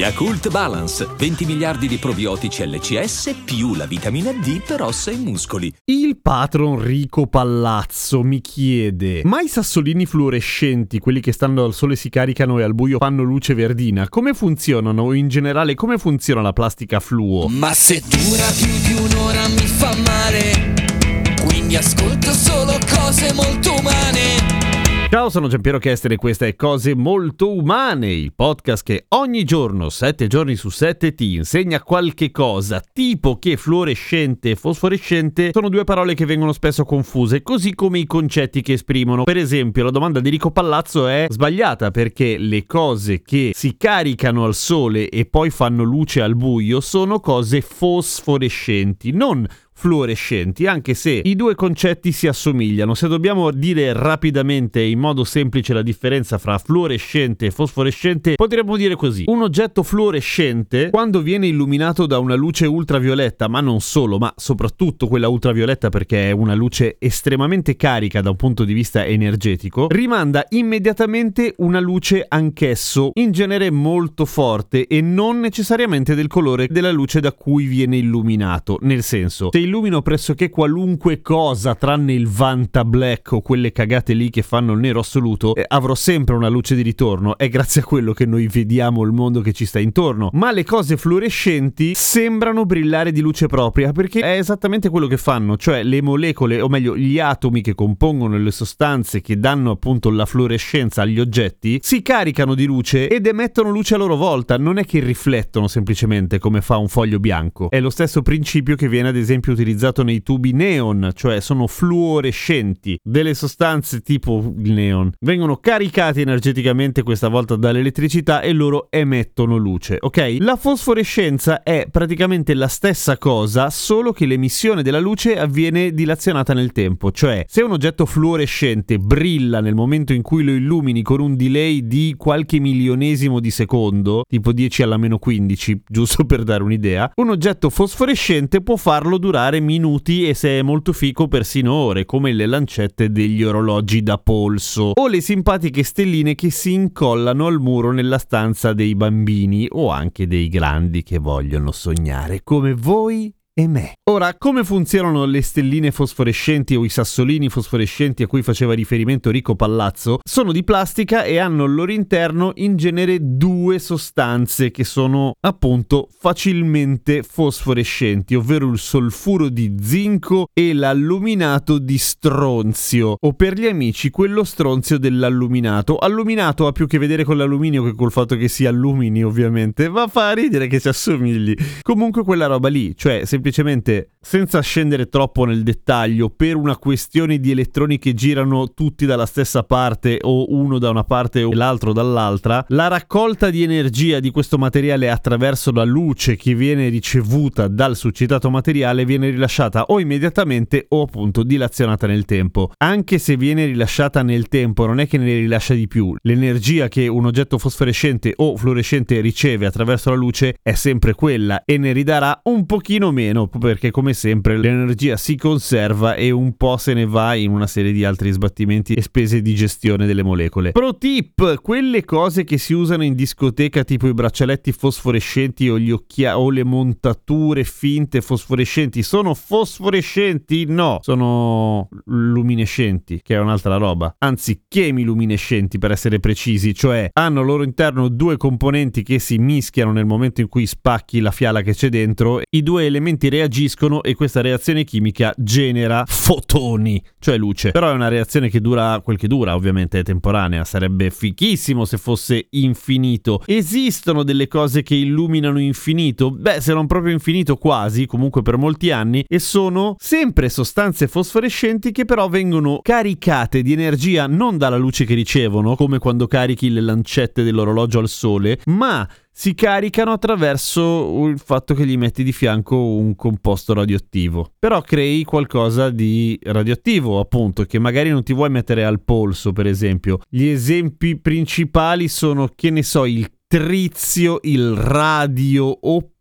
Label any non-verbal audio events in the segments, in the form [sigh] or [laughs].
Yakult Balance, 20 miliardi di probiotici LCS più la vitamina D per ossa e muscoli. Il patron Rico Palazzo mi chiede: Ma i sassolini fluorescenti, quelli che stando al sole si caricano e al buio fanno luce verdina, come funzionano? O in generale, come funziona la plastica fluo? Ma se dura più di un'ora mi fa male, quindi ascolto solo cose molto umane. Ciao, sono Giampiero Chester e questa è Cose Molto Umane, il podcast che ogni giorno, 7 giorni su 7, ti insegna qualche cosa, tipo che fluorescente e fosforescente sono due parole che vengono spesso confuse, così come i concetti che esprimono. Per esempio, la domanda di Rico Palazzo è sbagliata perché le cose che si caricano al sole e poi fanno luce al buio sono cose fosforescenti, non fluorescenti, anche se i due concetti si assomigliano. Se dobbiamo dire rapidamente in modo semplice la differenza fra fluorescente e fosforescente, potremmo dire così. Un oggetto fluorescente, quando viene illuminato da una luce ultravioletta, ma non solo, ma soprattutto quella ultravioletta perché è una luce estremamente carica da un punto di vista energetico, rimanda immediatamente una luce anch'esso, in genere molto forte e non necessariamente del colore della luce da cui viene illuminato. Nel senso, se illumino pressoché qualunque cosa tranne il Vanta Black o quelle cagate lì che fanno il nero assoluto, eh, avrò sempre una luce di ritorno. È grazie a quello che noi vediamo il mondo che ci sta intorno. Ma le cose fluorescenti sembrano brillare di luce propria perché è esattamente quello che fanno, cioè le molecole, o meglio gli atomi che compongono le sostanze che danno appunto la fluorescenza agli oggetti, si caricano di luce ed emettono luce a loro volta. Non è che riflettono semplicemente come fa un foglio bianco. È lo stesso principio che viene ad esempio utilizzato nei tubi neon, cioè sono fluorescenti. Delle sostanze tipo il neon vengono caricate energeticamente questa volta dall'elettricità e loro emettono luce, ok? La fosforescenza è praticamente la stessa cosa, solo che l'emissione della luce avviene dilazionata nel tempo, cioè se un oggetto fluorescente brilla nel momento in cui lo illumini con un delay di qualche milionesimo di secondo, tipo 10 alla meno 15, giusto per dare un'idea, un oggetto fosforescente può farlo durare minuti e se è molto fico persino ore, come le lancette degli orologi da polso. O le simpatiche stelline che si incollano al muro nella stanza dei bambini o anche dei grandi che vogliono sognare come voi e me. Ora, come funzionano le stelline fosforescenti o i sassolini fosforescenti a cui faceva riferimento Rico Palazzo? Sono di plastica e hanno al loro interno in genere due sostanze che sono appunto facilmente fosforescenti, ovvero il solfuro di zinco e l'alluminato di stronzio, o per gli amici quello stronzio dell'alluminato. Alluminato ha più che vedere con l'alluminio che col fatto che si allumini, ovviamente, ma fa ridere che si assomigli. Comunque quella roba lì, cioè semplicemente semplicemente senza scendere troppo nel dettaglio, per una questione di elettroni che girano tutti dalla stessa parte o uno da una parte o l'altro dall'altra, la raccolta di energia di questo materiale attraverso la luce che viene ricevuta dal succitato materiale viene rilasciata o immediatamente o appunto dilazionata nel tempo. Anche se viene rilasciata nel tempo, non è che ne rilascia di più. L'energia che un oggetto fosforescente o fluorescente riceve attraverso la luce è sempre quella e ne ridarà un pochino meno perché come sempre l'energia si conserva e un po' se ne va in una serie di altri sbattimenti e spese di gestione delle molecole. Pro tip, quelle cose che si usano in discoteca tipo i braccialetti fosforescenti o gli occhiali o le montature finte fosforescenti sono fosforescenti? No, sono luminescenti, che è un'altra roba. Anzi, chemiluminescenti per essere precisi, cioè hanno al loro interno due componenti che si mischiano nel momento in cui spacchi la fiala che c'è dentro. I due elementi reagiscono e questa reazione chimica genera fotoni, cioè luce. Però è una reazione che dura quel che dura, ovviamente è temporanea, sarebbe fichissimo se fosse infinito. Esistono delle cose che illuminano infinito? Beh, se non proprio infinito quasi, comunque per molti anni, e sono sempre sostanze fosforescenti che però vengono caricate di energia non dalla luce che ricevono, come quando carichi le lancette dell'orologio al sole, ma si caricano attraverso il fatto che gli metti di fianco un composto radioattivo. Però crei qualcosa di radioattivo, appunto, che magari non ti vuoi mettere al polso, per esempio. Gli esempi principali sono, che ne so, il trizio, il radio oppure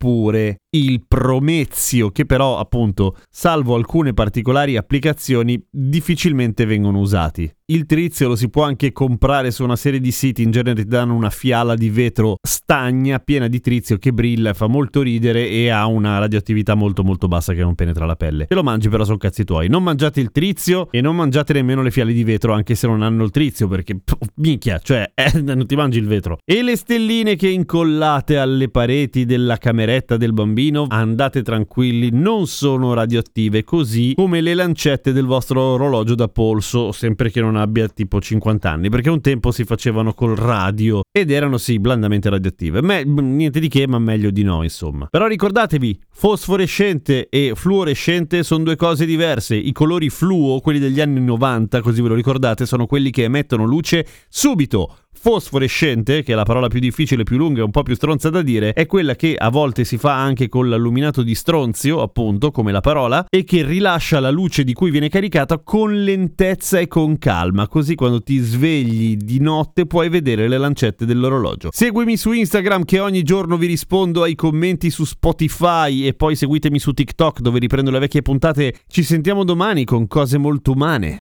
il promezio, che però appunto, salvo alcune particolari applicazioni, difficilmente vengono usati. Il trizio lo si può anche comprare su una serie di siti, in genere ti danno una fiala di vetro stagna piena di trizio che brilla, fa molto ridere e ha una radioattività molto molto bassa che non penetra la pelle. Te lo mangi però sono cazzi tuoi. Non mangiate il trizio e non mangiate nemmeno le fiale di vetro anche se non hanno il trizio perché pff, minchia, cioè [laughs] eh, non ti mangi il vetro. E le stelline che incollate alle pareti della cameretta del bambino, andate tranquilli, non sono radioattive così come le lancette del vostro orologio da polso, sempre che non abbia tipo 50 anni, perché un tempo si facevano col radio ed erano sì blandamente radioattive. Me- niente di che, ma meglio di no, insomma. Però ricordatevi, fosforescente e fluorescente sono due cose diverse. I colori fluo, quelli degli anni 90, così ve lo ricordate, sono quelli che emettono luce subito fosforescente, che è la parola più difficile, più lunga e un po' più stronza da dire, è quella che a volte si fa anche con l'alluminato di stronzio, appunto, come la parola, e che rilascia la luce di cui viene caricata con lentezza e con calma, così quando ti svegli di notte puoi vedere le lancette dell'orologio. Seguimi su Instagram che ogni giorno vi rispondo ai commenti su Spotify e poi seguitemi su TikTok dove riprendo le vecchie puntate. Ci sentiamo domani con cose molto umane.